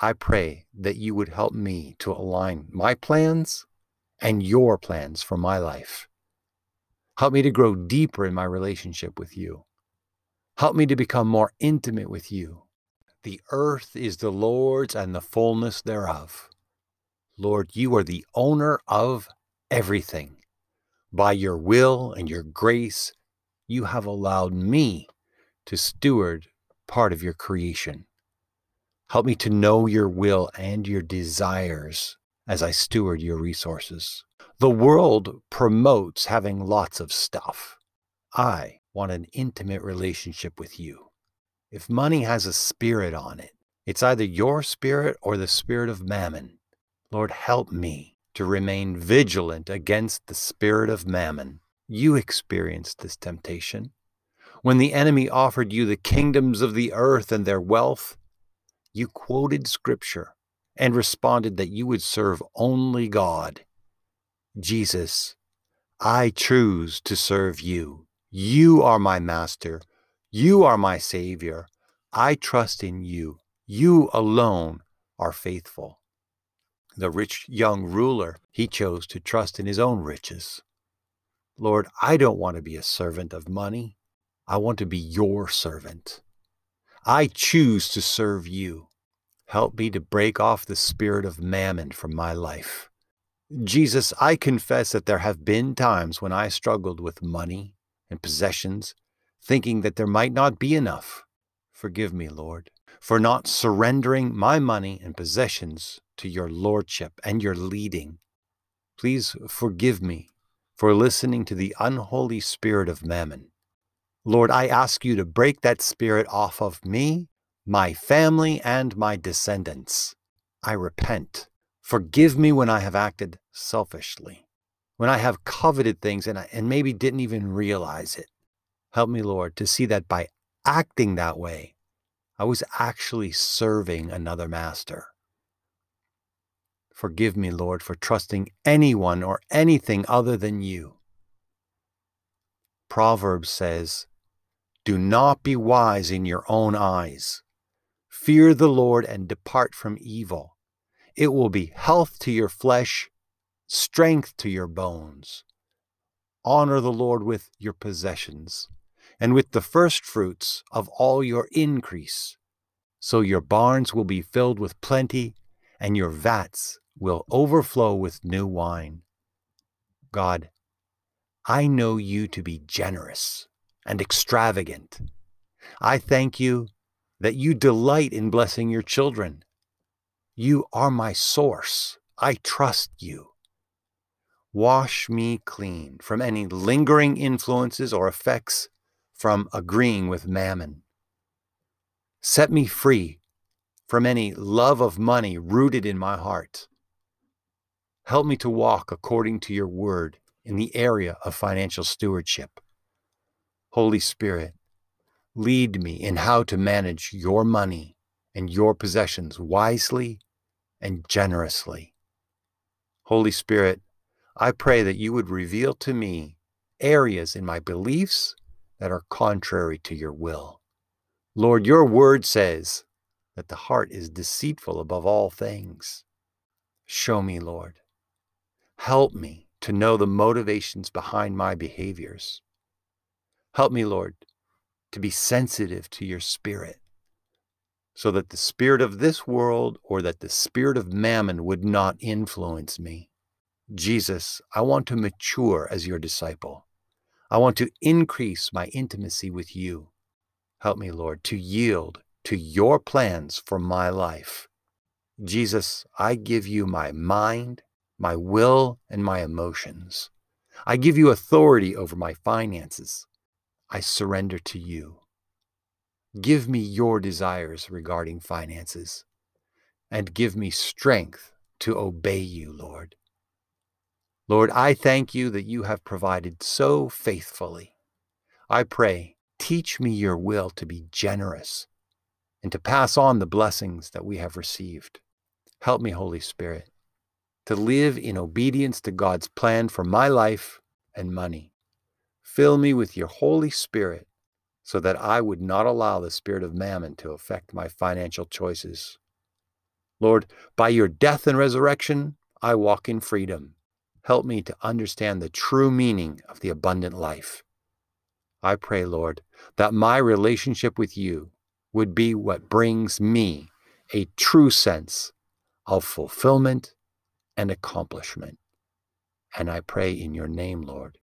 I pray that you would help me to align my plans and your plans for my life. Help me to grow deeper in my relationship with you. Help me to become more intimate with you. The earth is the Lord's and the fullness thereof. Lord, you are the owner of everything. By your will and your grace, you have allowed me to steward part of your creation. Help me to know your will and your desires as I steward your resources. The world promotes having lots of stuff. I want an intimate relationship with you. If money has a spirit on it, it's either your spirit or the spirit of mammon. Lord, help me to remain vigilant against the spirit of mammon. You experienced this temptation. When the enemy offered you the kingdoms of the earth and their wealth, you quoted scripture and responded that you would serve only God. Jesus, I choose to serve you. You are my master. You are my savior. I trust in you. You alone are faithful. The rich young ruler, he chose to trust in his own riches. Lord, I don't want to be a servant of money. I want to be your servant. I choose to serve you. Help me to break off the spirit of mammon from my life. Jesus, I confess that there have been times when I struggled with money and possessions, thinking that there might not be enough. Forgive me, Lord, for not surrendering my money and possessions to your lordship and your leading. Please forgive me for listening to the unholy spirit of mammon. Lord, I ask you to break that spirit off of me my family and my descendants. I repent. Forgive me when I have acted selfishly, when I have coveted things and, I, and maybe didn't even realize it. Help me, Lord, to see that by acting that way, I was actually serving another master. Forgive me, Lord, for trusting anyone or anything other than you. Proverbs says, Do not be wise in your own eyes. Fear the Lord and depart from evil. It will be health to your flesh, strength to your bones. Honor the Lord with your possessions and with the first fruits of all your increase. So your barns will be filled with plenty, and your vats will overflow with new wine. God, I know you to be generous and extravagant. I thank you that you delight in blessing your children. You are my source. I trust you. Wash me clean from any lingering influences or effects from agreeing with mammon. Set me free from any love of money rooted in my heart. Help me to walk according to your word in the area of financial stewardship. Holy Spirit, Lead me in how to manage your money and your possessions wisely and generously. Holy Spirit, I pray that you would reveal to me areas in my beliefs that are contrary to your will. Lord, your word says that the heart is deceitful above all things. Show me, Lord. Help me to know the motivations behind my behaviors. Help me, Lord, to be sensitive to your spirit so that the spirit of this world or that the spirit of mammon would not influence me. Jesus, I want to mature as your disciple. I want to increase my intimacy with you. Help me, Lord, to yield to your plans for my life. Jesus, I give you my mind, my will, and my emotions. I give you authority over my finances, I surrender to you. Give me your desires regarding finances, and give me strength to obey you, Lord. Lord, I thank you that you have provided so faithfully. I pray, teach me your will to be generous and to pass on the blessings that we have received. Help me, Holy Spirit, to live in obedience to God's plan for my life and money. Fill me with your Holy Spirit so that I would not allow the spirit of mammon to affect my financial choices. Lord, by your death and resurrection, I walk in freedom. Help me to understand the true meaning of the abundant life. I pray, Lord, that my relationship with you would be what brings me a true sense of fulfillment and accomplishment. And I pray in your name, Lord.